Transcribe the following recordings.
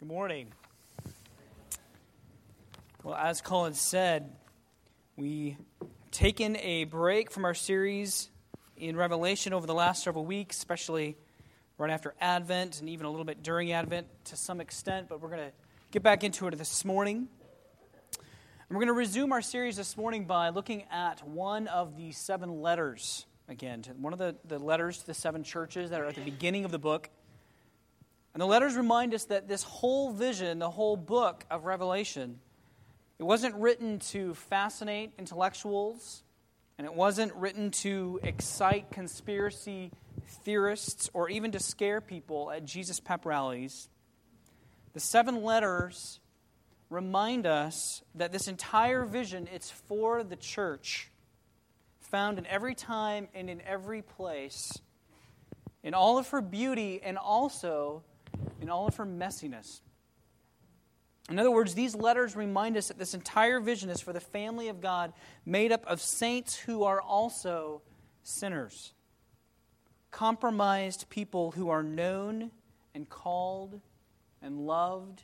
Good morning. Well, as Colin said, we have taken a break from our series in Revelation over the last several weeks, especially right after Advent and even a little bit during Advent to some extent, but we're going to get back into it this morning. And we're going to resume our series this morning by looking at one of the seven letters, again, one of the, the letters to the seven churches that are at the beginning of the book. And the letters remind us that this whole vision, the whole book of Revelation, it wasn't written to fascinate intellectuals, and it wasn't written to excite conspiracy theorists or even to scare people at Jesus pep rallies. The seven letters remind us that this entire vision it's for the church found in every time and in every place in all of her beauty and also in all of her messiness. In other words, these letters remind us that this entire vision is for the family of God made up of saints who are also sinners, compromised people who are known and called and loved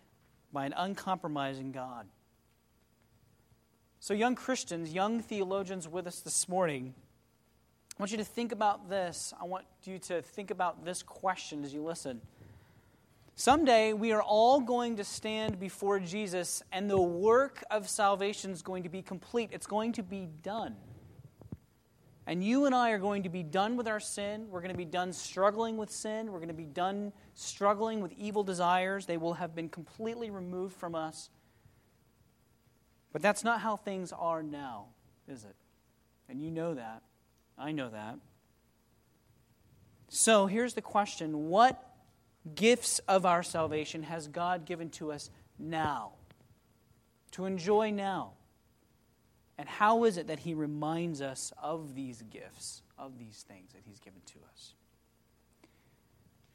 by an uncompromising God. So, young Christians, young theologians with us this morning, I want you to think about this. I want you to think about this question as you listen. Someday we are all going to stand before Jesus, and the work of salvation is going to be complete. It's going to be done. And you and I are going to be done with our sin. We're going to be done struggling with sin. We're going to be done struggling with evil desires. They will have been completely removed from us. But that's not how things are now, is it? And you know that. I know that. So here's the question What gifts of our salvation has God given to us now, to enjoy now? And how is it that He reminds us of these gifts, of these things that He's given to us?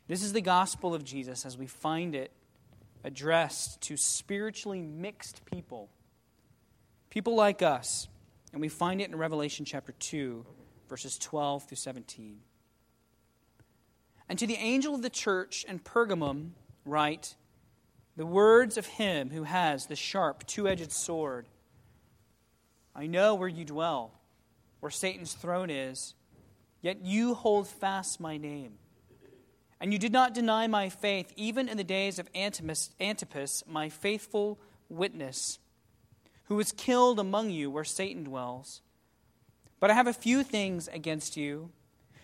This is the gospel of Jesus as we find it addressed to spiritually mixed people, people like us. And we find it in Revelation chapter 2, verses 12 through 17. And to the angel of the church in Pergamum, write the words of him who has the sharp, two edged sword. I know where you dwell, where Satan's throne is, yet you hold fast my name. And you did not deny my faith, even in the days of Antipas, my faithful witness, who was killed among you where Satan dwells. But I have a few things against you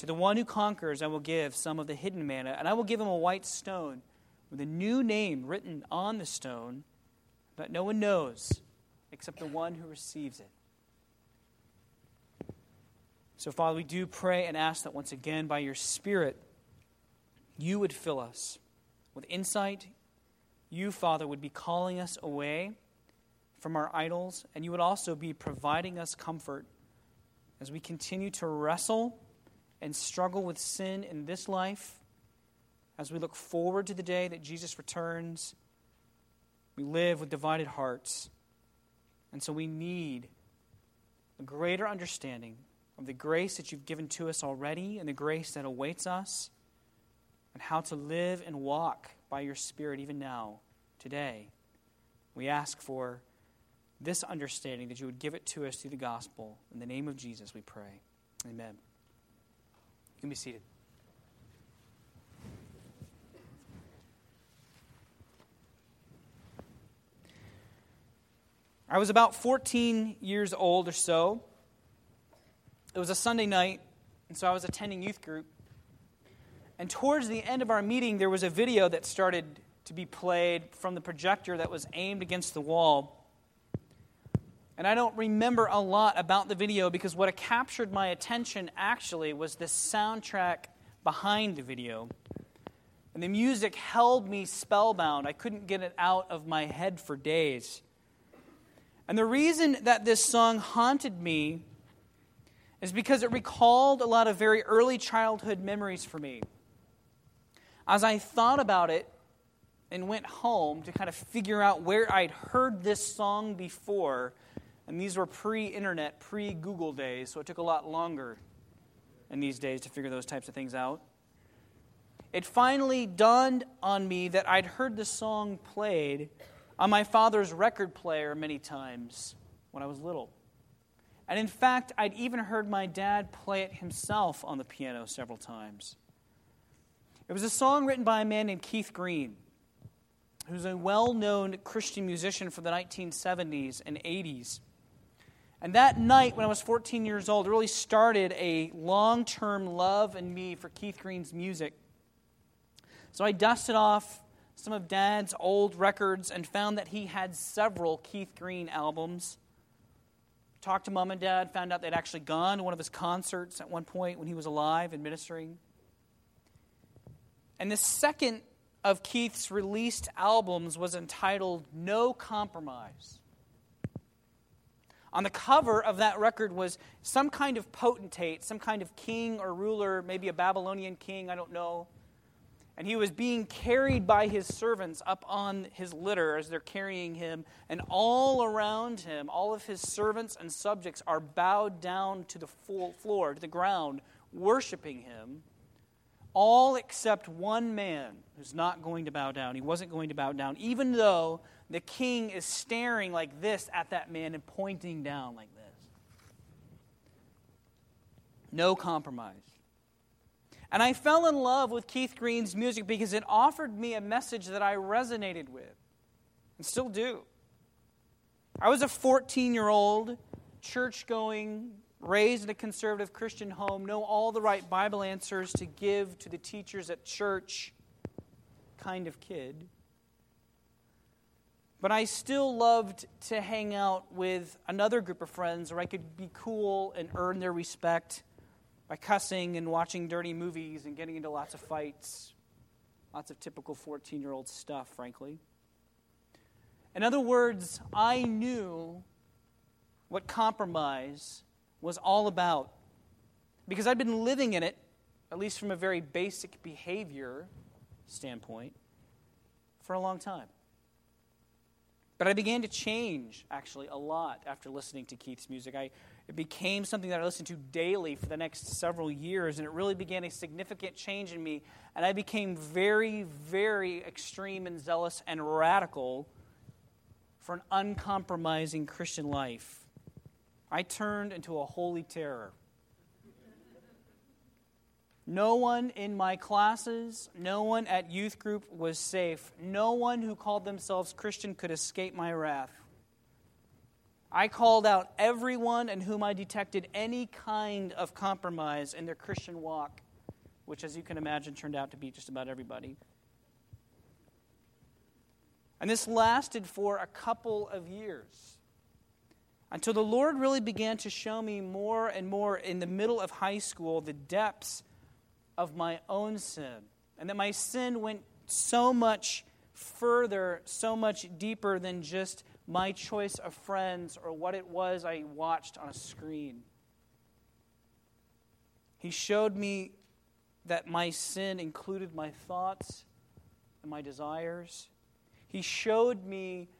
To the one who conquers, I will give some of the hidden manna, and I will give him a white stone with a new name written on the stone that no one knows except the one who receives it. So, Father, we do pray and ask that once again, by your Spirit, you would fill us with insight. You, Father, would be calling us away from our idols, and you would also be providing us comfort as we continue to wrestle and struggle with sin in this life, as we look forward to the day that Jesus returns, we live with divided hearts. And so we need a greater understanding of the grace that you've given to us already and the grace that awaits us, and how to live and walk by your Spirit even now, today. We ask for this understanding that you would give it to us through the gospel. In the name of Jesus, we pray. Amen. You can be seated. I was about 14 years old or so. It was a Sunday night, and so I was attending youth group. And towards the end of our meeting, there was a video that started to be played from the projector that was aimed against the wall. And I don't remember a lot about the video because what captured my attention actually was the soundtrack behind the video. And the music held me spellbound. I couldn't get it out of my head for days. And the reason that this song haunted me is because it recalled a lot of very early childhood memories for me. As I thought about it and went home to kind of figure out where I'd heard this song before, and these were pre internet, pre Google days, so it took a lot longer in these days to figure those types of things out. It finally dawned on me that I'd heard the song played on my father's record player many times when I was little. And in fact, I'd even heard my dad play it himself on the piano several times. It was a song written by a man named Keith Green, who's a well known Christian musician from the 1970s and 80s. And that night, when I was 14 years old, it really started a long term love in me for Keith Green's music. So I dusted off some of Dad's old records and found that he had several Keith Green albums. Talked to Mom and Dad, found out they'd actually gone to one of his concerts at one point when he was alive and ministering. And the second of Keith's released albums was entitled No Compromise. On the cover of that record was some kind of potentate, some kind of king or ruler, maybe a Babylonian king, I don't know. And he was being carried by his servants up on his litter as they're carrying him. And all around him, all of his servants and subjects are bowed down to the floor, to the ground, worshiping him. All except one man who's not going to bow down. He wasn't going to bow down, even though the king is staring like this at that man and pointing down like this. No compromise. And I fell in love with Keith Green's music because it offered me a message that I resonated with and still do. I was a 14 year old, church going, raised in a conservative Christian home, know all the right Bible answers to give to the teachers at church kind of kid. But I still loved to hang out with another group of friends where I could be cool and earn their respect by cussing and watching dirty movies and getting into lots of fights. Lots of typical 14 year old stuff, frankly. In other words, I knew what compromise was all about because I'd been living in it, at least from a very basic behavior standpoint, for a long time. But I began to change, actually, a lot after listening to Keith's music. I, it became something that I listened to daily for the next several years, and it really began a significant change in me. And I became very, very extreme and zealous and radical for an uncompromising Christian life. I turned into a holy terror. No one in my classes, no one at youth group was safe. No one who called themselves Christian could escape my wrath. I called out everyone in whom I detected any kind of compromise in their Christian walk, which, as you can imagine, turned out to be just about everybody. And this lasted for a couple of years until the Lord really began to show me more and more in the middle of high school the depths of my own sin. And that my sin went so much further, so much deeper than just my choice of friends or what it was I watched on a screen. He showed me that my sin included my thoughts and my desires. He showed me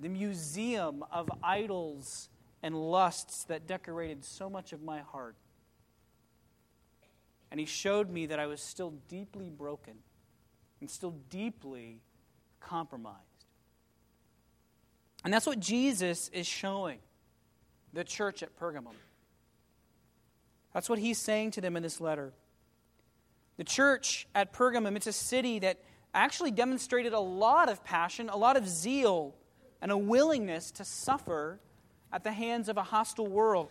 the museum of idols and lusts that decorated so much of my heart. And he showed me that I was still deeply broken and still deeply compromised. And that's what Jesus is showing the church at Pergamum. That's what he's saying to them in this letter. The church at Pergamum, it's a city that actually demonstrated a lot of passion, a lot of zeal, and a willingness to suffer at the hands of a hostile world.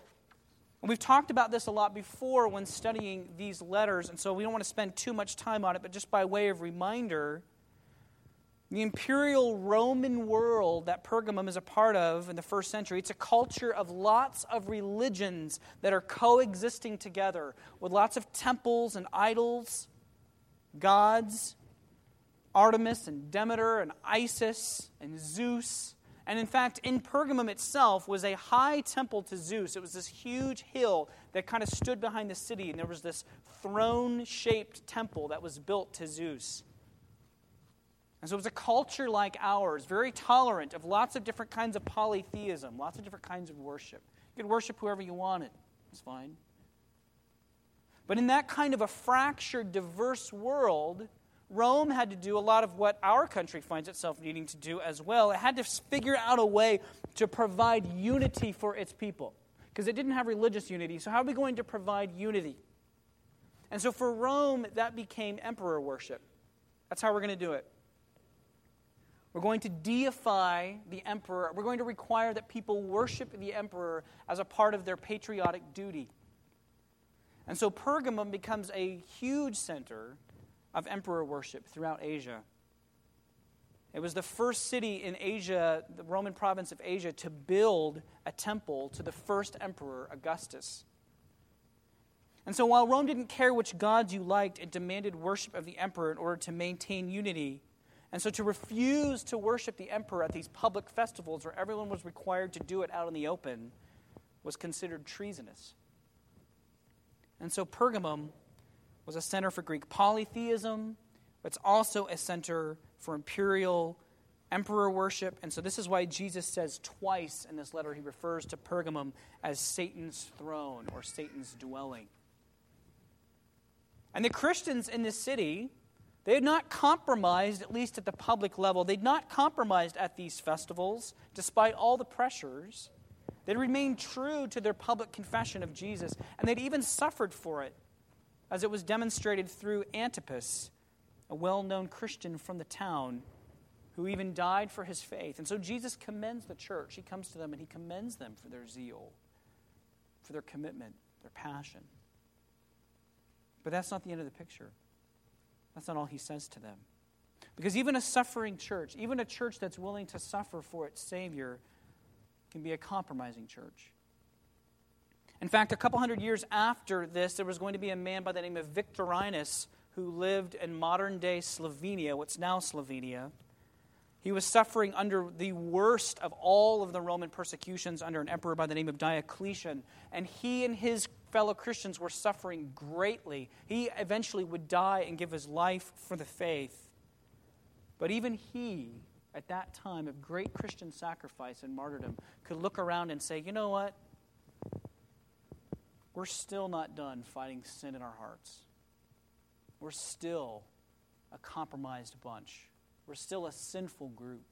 And we've talked about this a lot before when studying these letters, and so we don't want to spend too much time on it, but just by way of reminder, the imperial Roman world that Pergamum is a part of in the first century, it's a culture of lots of religions that are coexisting together with lots of temples and idols, gods. Artemis and Demeter and Isis and Zeus. And in fact, in Pergamum itself was a high temple to Zeus. It was this huge hill that kind of stood behind the city, and there was this throne shaped temple that was built to Zeus. And so it was a culture like ours, very tolerant of lots of different kinds of polytheism, lots of different kinds of worship. You could worship whoever you wanted, it's fine. But in that kind of a fractured, diverse world, Rome had to do a lot of what our country finds itself needing to do as well. It had to figure out a way to provide unity for its people because it didn't have religious unity. So, how are we going to provide unity? And so, for Rome, that became emperor worship. That's how we're going to do it. We're going to deify the emperor. We're going to require that people worship the emperor as a part of their patriotic duty. And so Pergamum becomes a huge center of emperor worship throughout Asia. It was the first city in Asia, the Roman province of Asia, to build a temple to the first emperor, Augustus. And so while Rome didn't care which gods you liked, it demanded worship of the emperor in order to maintain unity. And so to refuse to worship the emperor at these public festivals where everyone was required to do it out in the open was considered treasonous. And so Pergamum was a center for Greek polytheism, but it's also a center for imperial emperor worship. And so this is why Jesus says twice in this letter he refers to Pergamum as Satan's throne or Satan's dwelling. And the Christians in this city, they had not compromised, at least at the public level, they'd not compromised at these festivals, despite all the pressures. They'd remained true to their public confession of Jesus, and they'd even suffered for it as it was demonstrated through Antipas, a well known Christian from the town who even died for his faith. And so Jesus commends the church. He comes to them and he commends them for their zeal, for their commitment, their passion. But that's not the end of the picture. That's not all he says to them. Because even a suffering church, even a church that's willing to suffer for its Savior, can be a compromising church. In fact, a couple hundred years after this, there was going to be a man by the name of Victorinus who lived in modern day Slovenia, what's now Slovenia. He was suffering under the worst of all of the Roman persecutions under an emperor by the name of Diocletian. And he and his fellow Christians were suffering greatly. He eventually would die and give his life for the faith. But even he, at that time of great Christian sacrifice and martyrdom, could look around and say, you know what? We're still not done fighting sin in our hearts. We're still a compromised bunch. We're still a sinful group.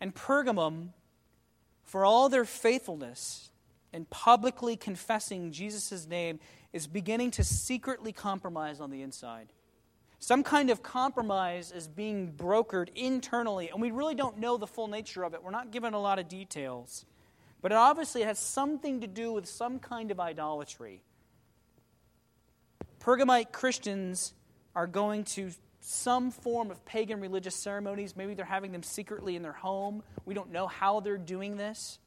And Pergamum, for all their faithfulness in publicly confessing Jesus' name, is beginning to secretly compromise on the inside. Some kind of compromise is being brokered internally, and we really don't know the full nature of it. We're not given a lot of details. But it obviously has something to do with some kind of idolatry. Pergamite Christians are going to some form of pagan religious ceremonies. Maybe they're having them secretly in their home. We don't know how they're doing this.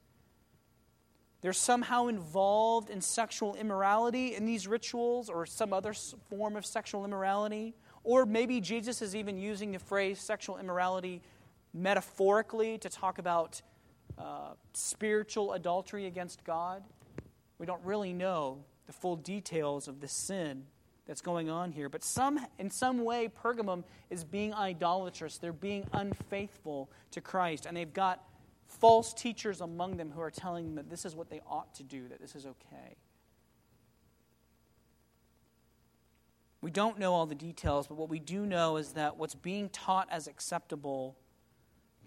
They're somehow involved in sexual immorality in these rituals or some other form of sexual immorality. Or maybe Jesus is even using the phrase sexual immorality metaphorically to talk about uh, spiritual adultery against God. We don't really know the full details of the sin that's going on here. But some, in some way, Pergamum is being idolatrous. They're being unfaithful to Christ. And they've got false teachers among them who are telling them that this is what they ought to do, that this is okay. We don't know all the details, but what we do know is that what's being taught as acceptable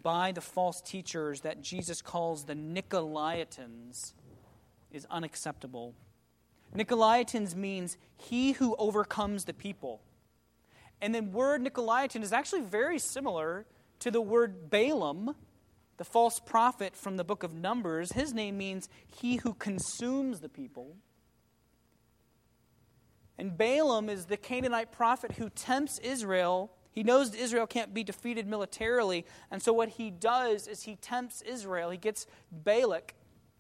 by the false teachers that Jesus calls the Nicolaitans is unacceptable. Nicolaitans means he who overcomes the people. And the word Nicolaitan is actually very similar to the word Balaam, the false prophet from the book of Numbers. His name means he who consumes the people. And Balaam is the Canaanite prophet who tempts Israel he knows Israel can't be defeated militarily, and so what he does is he tempts Israel. He gets Balak,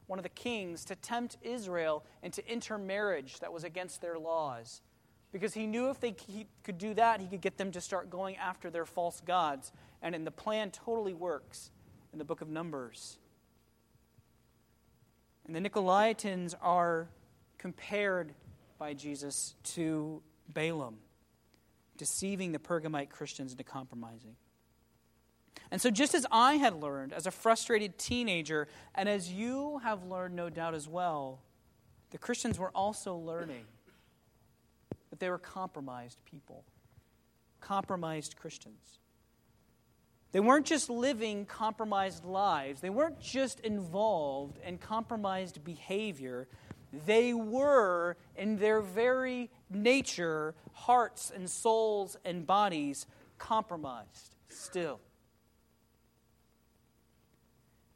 one of the kings, to tempt Israel into intermarriage that was against their laws. because he knew if they he could do that, he could get them to start going after their false gods. And in the plan totally works in the book of Numbers. And the Nicolaitans are compared by Jesus to Balaam, deceiving the Pergamite Christians into compromising. And so, just as I had learned as a frustrated teenager, and as you have learned, no doubt, as well, the Christians were also learning that they were compromised people, compromised Christians. They weren't just living compromised lives, they weren't just involved in compromised behavior. They were, in their very nature, hearts and souls and bodies, compromised still.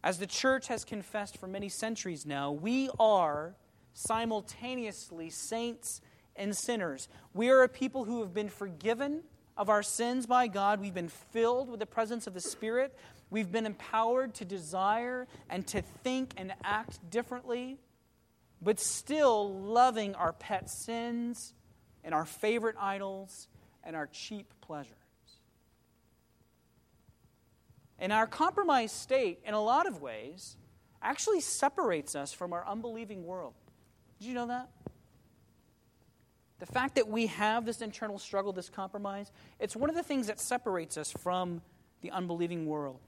As the church has confessed for many centuries now, we are simultaneously saints and sinners. We are a people who have been forgiven of our sins by God. We've been filled with the presence of the Spirit. We've been empowered to desire and to think and act differently, but still loving our pet sins and our favorite idols and our cheap pleasures. And our compromised state, in a lot of ways, actually separates us from our unbelieving world. Did you know that? The fact that we have this internal struggle, this compromise, it's one of the things that separates us from the unbelieving world.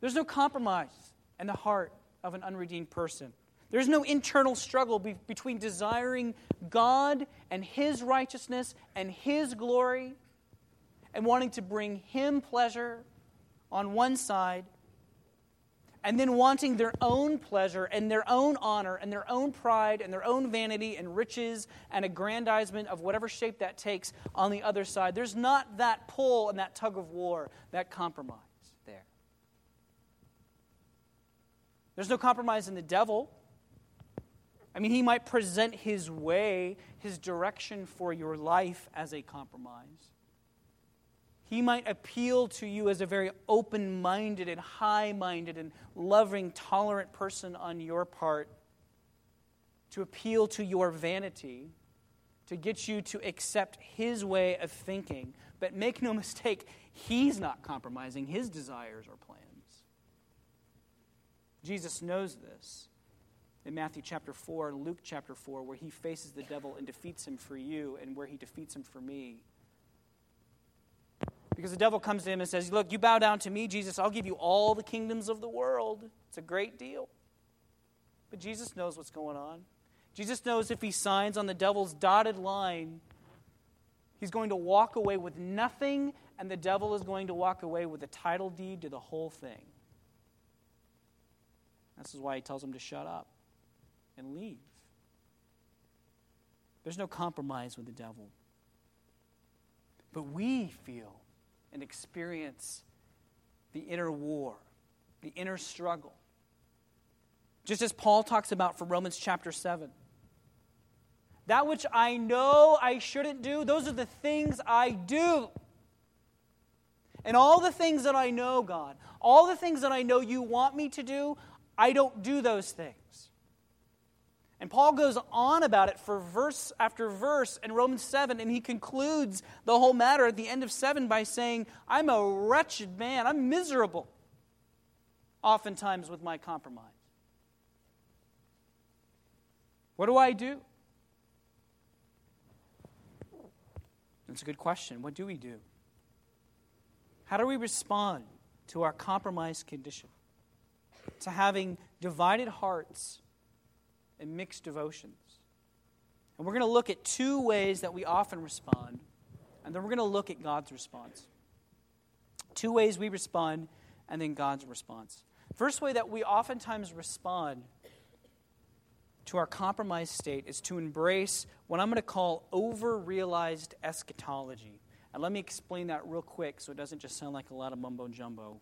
There's no compromise in the heart of an unredeemed person. There's no internal struggle be- between desiring God and His righteousness and His glory and wanting to bring him pleasure on one side, and then wanting their own pleasure and their own honor and their own pride and their own vanity and riches and aggrandizement of whatever shape that takes on the other side. There's not that pull and that tug of war, that compromise there. There's no compromise in the devil. I mean, he might present his way, his direction for your life as a compromise. He might appeal to you as a very open minded and high minded and loving, tolerant person on your part to appeal to your vanity, to get you to accept his way of thinking. But make no mistake, he's not compromising his desires or plans. Jesus knows this in Matthew chapter 4 and Luke chapter 4, where he faces the devil and defeats him for you, and where he defeats him for me. Because the devil comes to him and says, Look, you bow down to me, Jesus, I'll give you all the kingdoms of the world. It's a great deal. But Jesus knows what's going on. Jesus knows if he signs on the devil's dotted line, he's going to walk away with nothing, and the devil is going to walk away with a title deed to the whole thing. This is why he tells him to shut up and leave. There's no compromise with the devil. But we feel and experience the inner war, the inner struggle. Just as Paul talks about from Romans chapter 7. That which I know I shouldn't do, those are the things I do. And all the things that I know, God, all the things that I know you want me to do, I don't do those things. And Paul goes on about it for verse after verse in Romans 7, and he concludes the whole matter at the end of 7 by saying, I'm a wretched man. I'm miserable, oftentimes with my compromise. What do I do? That's a good question. What do we do? How do we respond to our compromised condition? To having divided hearts and mixed devotions. And we're going to look at two ways that we often respond, and then we're going to look at God's response. Two ways we respond, and then God's response. First way that we oftentimes respond to our compromised state is to embrace what I'm going to call over realized eschatology. And let me explain that real quick so it doesn't just sound like a lot of mumbo jumbo.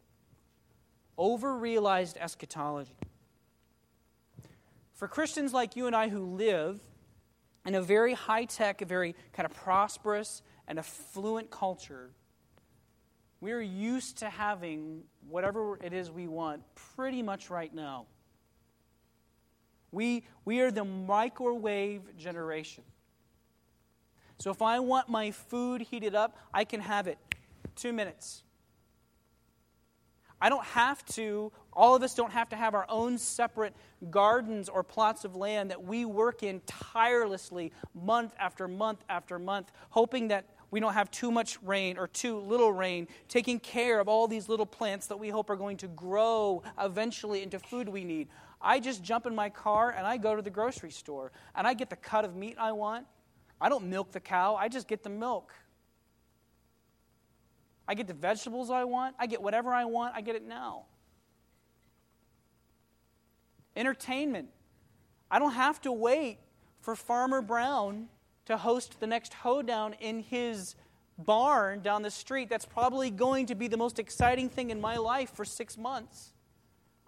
Over realized eschatology. For Christians like you and I who live in a very high tech, a very kind of prosperous and affluent culture, we are used to having whatever it is we want pretty much right now. We, we are the microwave generation. So if I want my food heated up, I can have it two minutes. I don't have to, all of us don't have to have our own separate gardens or plots of land that we work in tirelessly month after month after month, hoping that we don't have too much rain or too little rain, taking care of all these little plants that we hope are going to grow eventually into food we need. I just jump in my car and I go to the grocery store and I get the cut of meat I want. I don't milk the cow, I just get the milk. I get the vegetables I want, I get whatever I want, I get it now. Entertainment. I don't have to wait for Farmer Brown to host the next hoedown in his barn down the street. That's probably going to be the most exciting thing in my life for six months.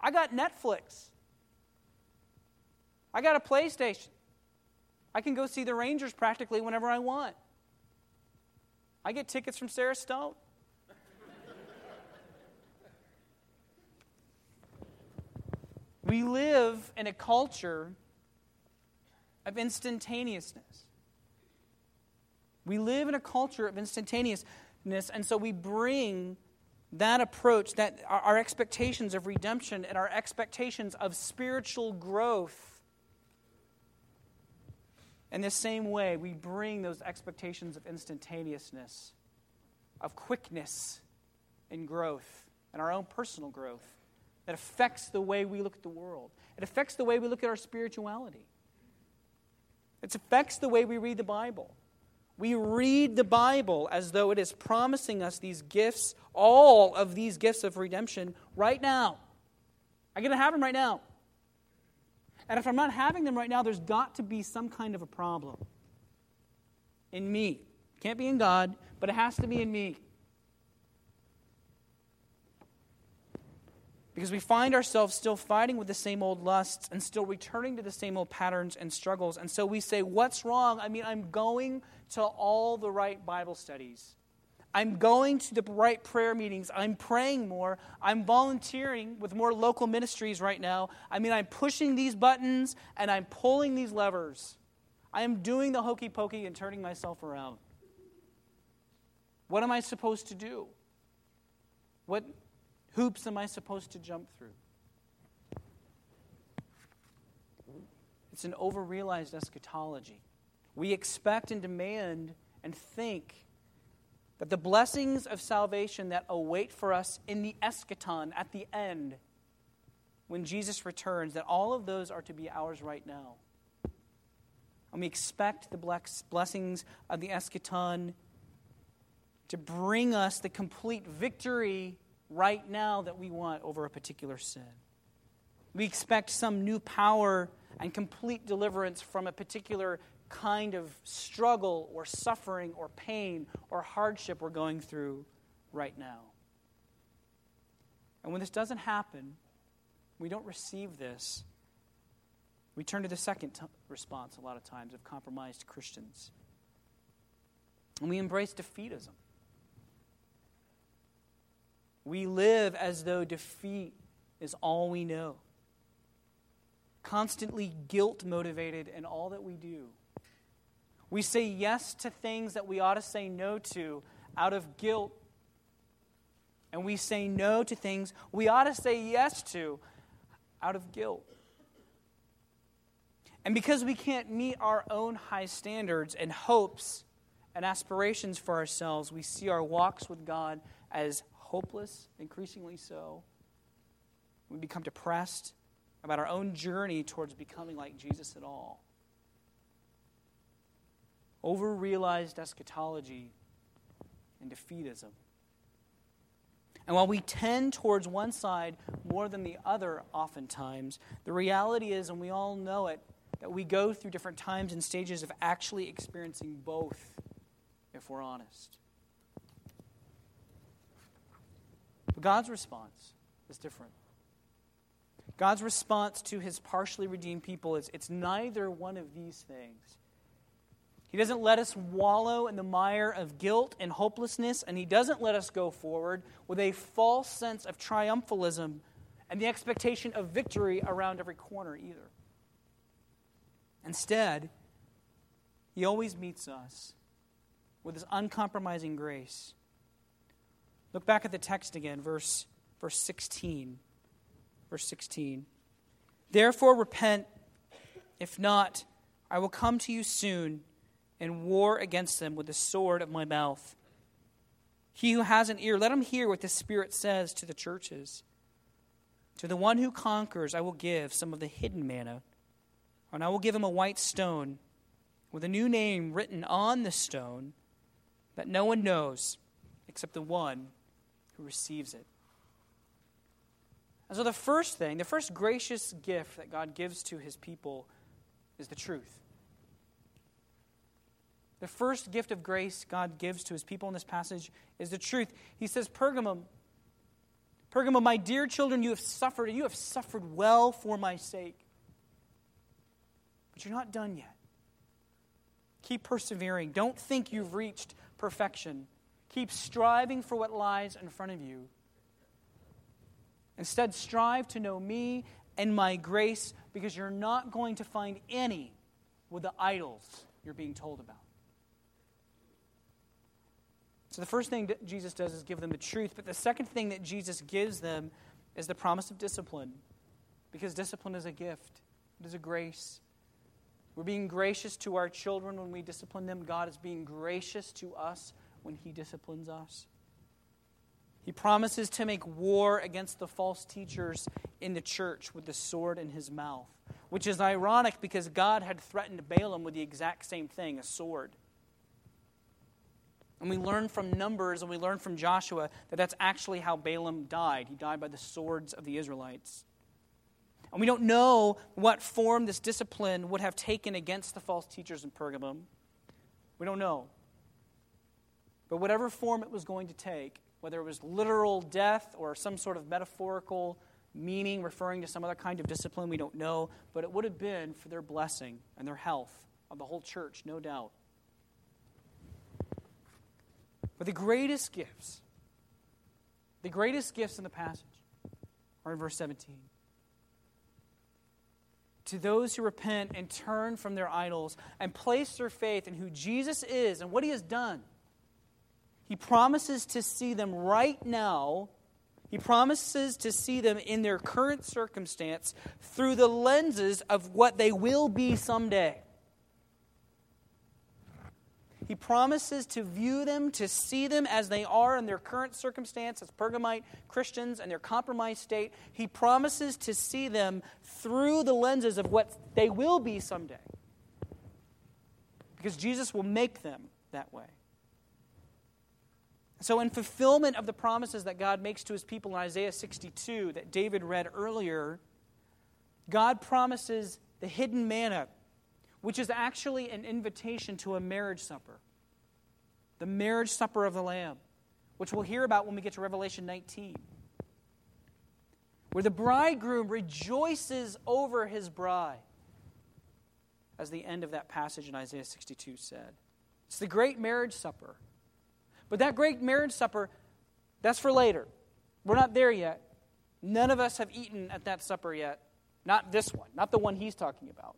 I got Netflix. I got a PlayStation. I can go see the Rangers practically whenever I want. I get tickets from Sarah Stone. We live in a culture of instantaneousness. We live in a culture of instantaneousness, and so we bring that approach, that our expectations of redemption and our expectations of spiritual growth in the same way, we bring those expectations of instantaneousness, of quickness in growth, and our own personal growth that affects the way we look at the world. It affects the way we look at our spirituality. It affects the way we read the Bible. We read the Bible as though it is promising us these gifts, all of these gifts of redemption, right now. I'm going to have them right now. And if I'm not having them right now, there's got to be some kind of a problem in me. Can't be in God, but it has to be in me. Because we find ourselves still fighting with the same old lusts and still returning to the same old patterns and struggles. And so we say, What's wrong? I mean, I'm going to all the right Bible studies. I'm going to the right prayer meetings. I'm praying more. I'm volunteering with more local ministries right now. I mean, I'm pushing these buttons and I'm pulling these levers. I am doing the hokey pokey and turning myself around. What am I supposed to do? What hoops am I supposed to jump through? It's an overrealized eschatology. We expect and demand and think that the blessings of salvation that await for us in the eschaton at the end, when Jesus returns, that all of those are to be ours right now. And we expect the blessings of the eschaton to bring us the complete victory right now that we want over a particular sin. We expect some new power and complete deliverance from a particular kind of struggle or suffering or pain or hardship we're going through right now. And when this doesn't happen, we don't receive this. We turn to the second t- response a lot of times of compromised Christians. And we embrace defeatism. We live as though defeat is all we know, constantly guilt motivated in all that we do. We say yes to things that we ought to say no to out of guilt. And we say no to things we ought to say yes to out of guilt. And because we can't meet our own high standards and hopes and aspirations for ourselves, we see our walks with God as hopeless, increasingly so. We become depressed about our own journey towards becoming like Jesus at all over realized eschatology and defeatism. And while we tend towards one side more than the other, oftentimes, the reality is, and we all know it, that we go through different times and stages of actually experiencing both, if we're honest. But God's response is different. God's response to his partially redeemed people is it's neither one of these things. He doesn't let us wallow in the mire of guilt and hopelessness, and He doesn't let us go forward with a false sense of triumphalism and the expectation of victory around every corner either. Instead, He always meets us with his uncompromising grace. Look back at the text again, verse, verse 16. Verse 16. Therefore, repent. If not, I will come to you soon and war against them with the sword of my mouth. He who has an ear, let him hear what the Spirit says to the churches. To the one who conquers, I will give some of the hidden manna, and I will give him a white stone with a new name written on the stone that no one knows except the one who receives it. And so, the first thing, the first gracious gift that God gives to his people is the truth. The first gift of grace God gives to his people in this passage is the truth. He says, Pergamum, Pergamum, my dear children, you have suffered, and you have suffered well for my sake. But you're not done yet. Keep persevering. Don't think you've reached perfection. Keep striving for what lies in front of you. Instead, strive to know me and my grace because you're not going to find any with the idols you're being told about. So, the first thing that Jesus does is give them the truth, but the second thing that Jesus gives them is the promise of discipline because discipline is a gift, it is a grace. We're being gracious to our children when we discipline them. God is being gracious to us when He disciplines us. He promises to make war against the false teachers in the church with the sword in his mouth, which is ironic because God had threatened Balaam with the exact same thing a sword. And we learn from Numbers and we learn from Joshua that that's actually how Balaam died. He died by the swords of the Israelites. And we don't know what form this discipline would have taken against the false teachers in Pergamum. We don't know. But whatever form it was going to take, whether it was literal death or some sort of metaphorical meaning referring to some other kind of discipline, we don't know, but it would have been for their blessing and their health of the whole church, no doubt. But the greatest gifts, the greatest gifts in the passage are in verse 17. To those who repent and turn from their idols and place their faith in who Jesus is and what he has done he promises to see them right now. He promises to see them in their current circumstance through the lenses of what they will be someday. He promises to view them, to see them as they are in their current circumstance as Pergamite Christians and their compromised state. He promises to see them through the lenses of what they will be someday. Because Jesus will make them that way. So, in fulfillment of the promises that God makes to his people in Isaiah 62 that David read earlier, God promises the hidden manna, which is actually an invitation to a marriage supper, the marriage supper of the Lamb, which we'll hear about when we get to Revelation 19, where the bridegroom rejoices over his bride, as the end of that passage in Isaiah 62 said. It's the great marriage supper but that great marriage supper, that's for later. We're not there yet. None of us have eaten at that supper yet. Not this one, not the one he's talking about,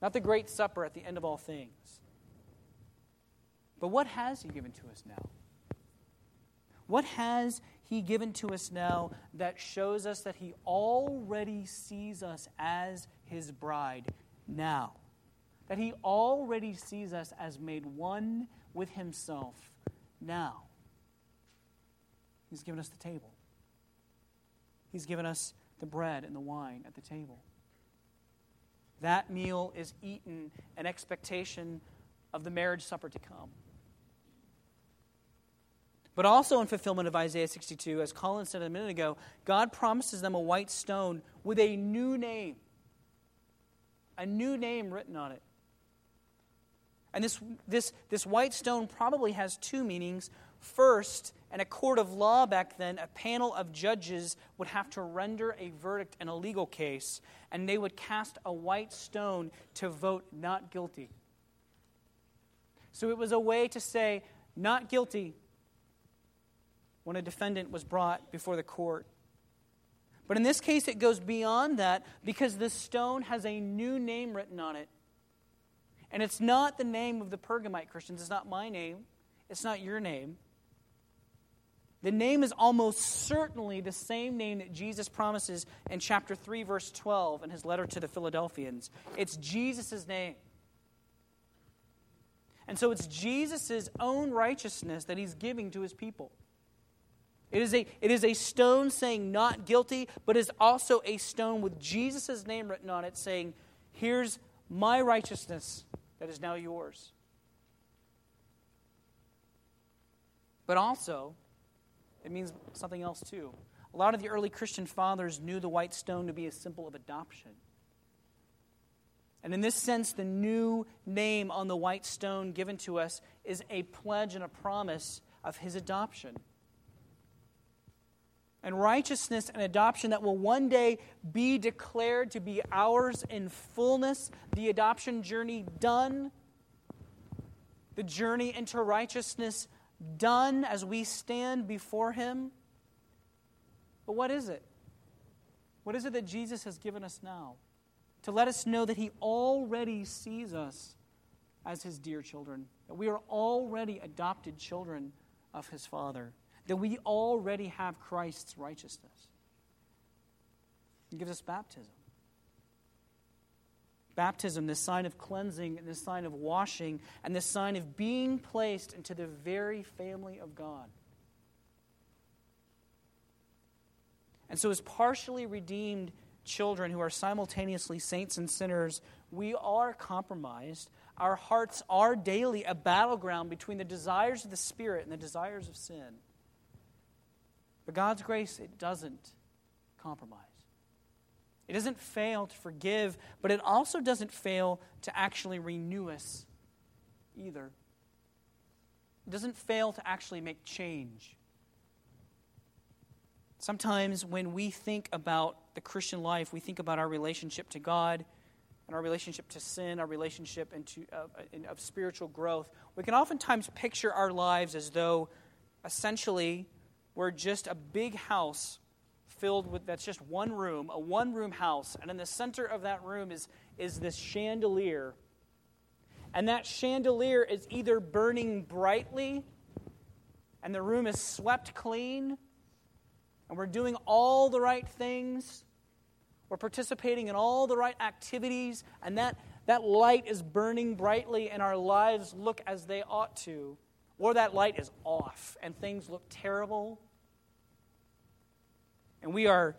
not the great supper at the end of all things. But what has he given to us now? What has he given to us now that shows us that he already sees us as his bride now? That he already sees us as made one with himself now. He's given us the table. He's given us the bread and the wine at the table. That meal is eaten in expectation of the marriage supper to come. But also in fulfillment of Isaiah 62, as Colin said a minute ago, God promises them a white stone with a new name. A new name written on it. And this, this, this white stone probably has two meanings. First, in a court of law back then, a panel of judges would have to render a verdict in a legal case, and they would cast a white stone to vote not guilty. So it was a way to say not guilty when a defendant was brought before the court. But in this case, it goes beyond that because this stone has a new name written on it and it's not the name of the Pergamite Christians, it's not my name. it's not your name. The name is almost certainly the same name that Jesus promises in chapter 3, verse 12 in his letter to the Philadelphians. It's Jesus' name. And so it's Jesus' own righteousness that he's giving to his people. It is, a, it is a stone saying not guilty, but is also a stone with Jesus' name written on it saying, Here's my righteousness that is now yours. But also, it means something else too. A lot of the early Christian fathers knew the white stone to be a symbol of adoption. And in this sense, the new name on the white stone given to us is a pledge and a promise of his adoption. And righteousness and adoption that will one day be declared to be ours in fullness, the adoption journey done, the journey into righteousness done as we stand before Him. But what is it? What is it that Jesus has given us now? To let us know that He already sees us as His dear children, that we are already adopted children of His Father, that we already have Christ's righteousness. He gives us baptism. Baptism, this sign of cleansing and this sign of washing and this sign of being placed into the very family of God. And so, as partially redeemed children who are simultaneously saints and sinners, we are compromised. Our hearts are daily a battleground between the desires of the Spirit and the desires of sin. But God's grace, it doesn't compromise. It doesn't fail to forgive, but it also doesn't fail to actually renew us either. It doesn't fail to actually make change. Sometimes when we think about the Christian life, we think about our relationship to God and our relationship to sin, our relationship into, uh, of spiritual growth. We can oftentimes picture our lives as though essentially we're just a big house filled with that's just one room, a one room house, and in the center of that room is, is this chandelier. And that chandelier is either burning brightly and the room is swept clean and we're doing all the right things. We're participating in all the right activities, and that, that light is burning brightly, and our lives look as they ought to. Or that light is off, and things look terrible, and we are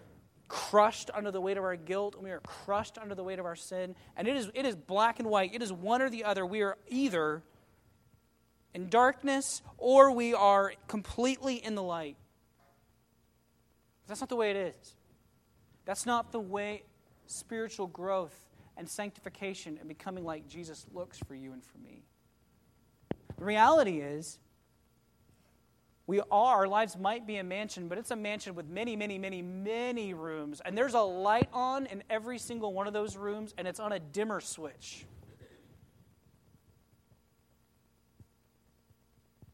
crushed under the weight of our guilt, and we are crushed under the weight of our sin. And it is, it is black and white, it is one or the other. We are either in darkness or we are completely in the light. That's not the way it is. That's not the way spiritual growth and sanctification and becoming like Jesus looks for you and for me. The reality is, we are, our lives might be a mansion, but it's a mansion with many, many, many, many rooms. And there's a light on in every single one of those rooms, and it's on a dimmer switch.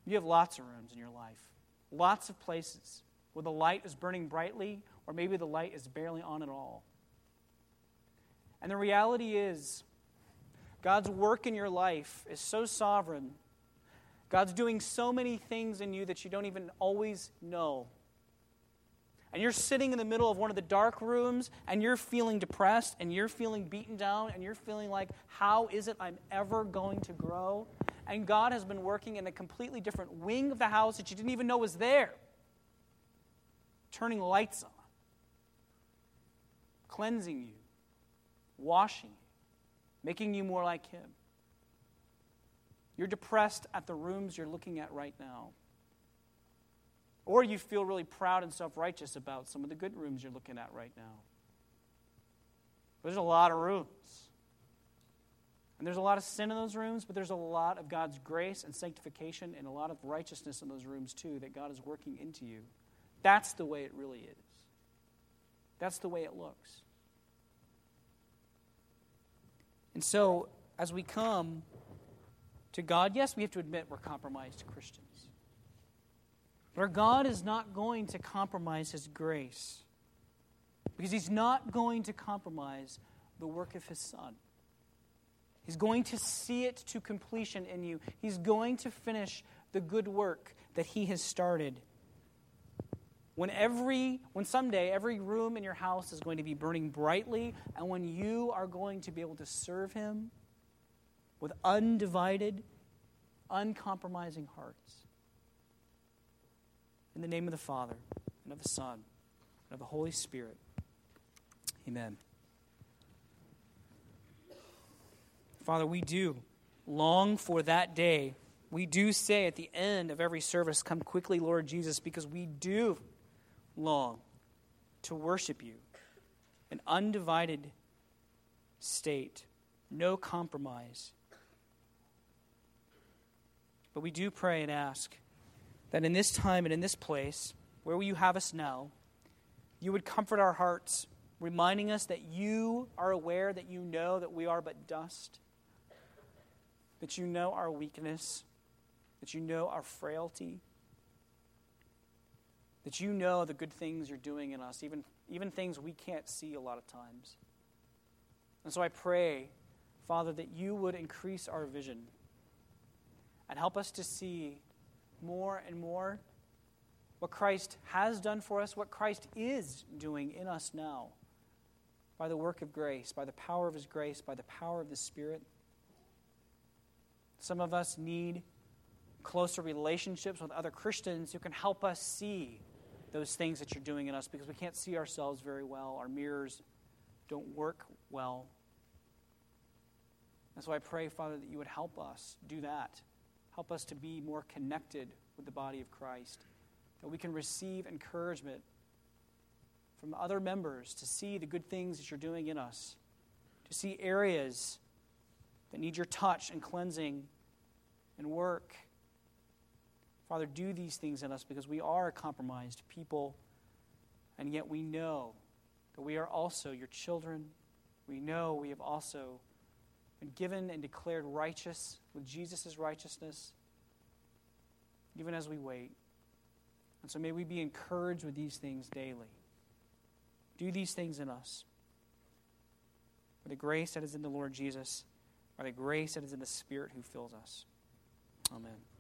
You have lots of rooms in your life, lots of places where the light is burning brightly, or maybe the light is barely on at all. And the reality is, God's work in your life is so sovereign God's doing so many things in you that you don't even always know. And you're sitting in the middle of one of the dark rooms and you're feeling depressed and you're feeling beaten down and you're feeling like, how is it I'm ever going to grow? And God has been working in a completely different wing of the house that you didn't even know was there, turning lights on, cleansing you, washing you, making you more like Him. You're depressed at the rooms you're looking at right now. Or you feel really proud and self righteous about some of the good rooms you're looking at right now. There's a lot of rooms. And there's a lot of sin in those rooms, but there's a lot of God's grace and sanctification and a lot of righteousness in those rooms too that God is working into you. That's the way it really is. That's the way it looks. And so, as we come to God, yes, we have to admit we're compromised Christians. But our God is not going to compromise His grace because He's not going to compromise the work of His Son. He's going to see it to completion in you. He's going to finish the good work that He has started. When every when someday every room in your house is going to be burning brightly and when you are going to be able to serve him with undivided uncompromising hearts. In the name of the Father and of the Son and of the Holy Spirit. Amen. Father, we do long for that day. We do say at the end of every service, Come quickly, Lord Jesus, because we do long to worship you. An undivided state, no compromise. But we do pray and ask that in this time and in this place, where will you have us now, you would comfort our hearts, reminding us that you are aware, that you know that we are but dust, that you know our weakness, that you know our frailty that you know the good things you're doing in us, even, even things we can't see a lot of times. And so I pray, Father, that you would increase our vision and help us to see more and more what Christ has done for us, what Christ is doing in us now by the work of grace, by the power of His grace, by the power of the Spirit. Some of us need closer relationships with other Christians who can help us see those things that you're doing in us because we can't see ourselves very well. Our mirrors don't work well. And so I pray, Father, that you would help us do that. Help us to be more connected with the body of Christ, that we can receive encouragement from other members to see the good things that you're doing in us, to see areas that need your touch and cleansing and work Father, do these things in us because we are a compromised people, and yet we know that we are also your children. We know we have also been given and declared righteous with Jesus' righteousness, even as we wait. And so may we be encouraged with these things daily. Do these things in us. By the grace that is in the Lord Jesus, by the grace that is in the Spirit who fills us. Amen.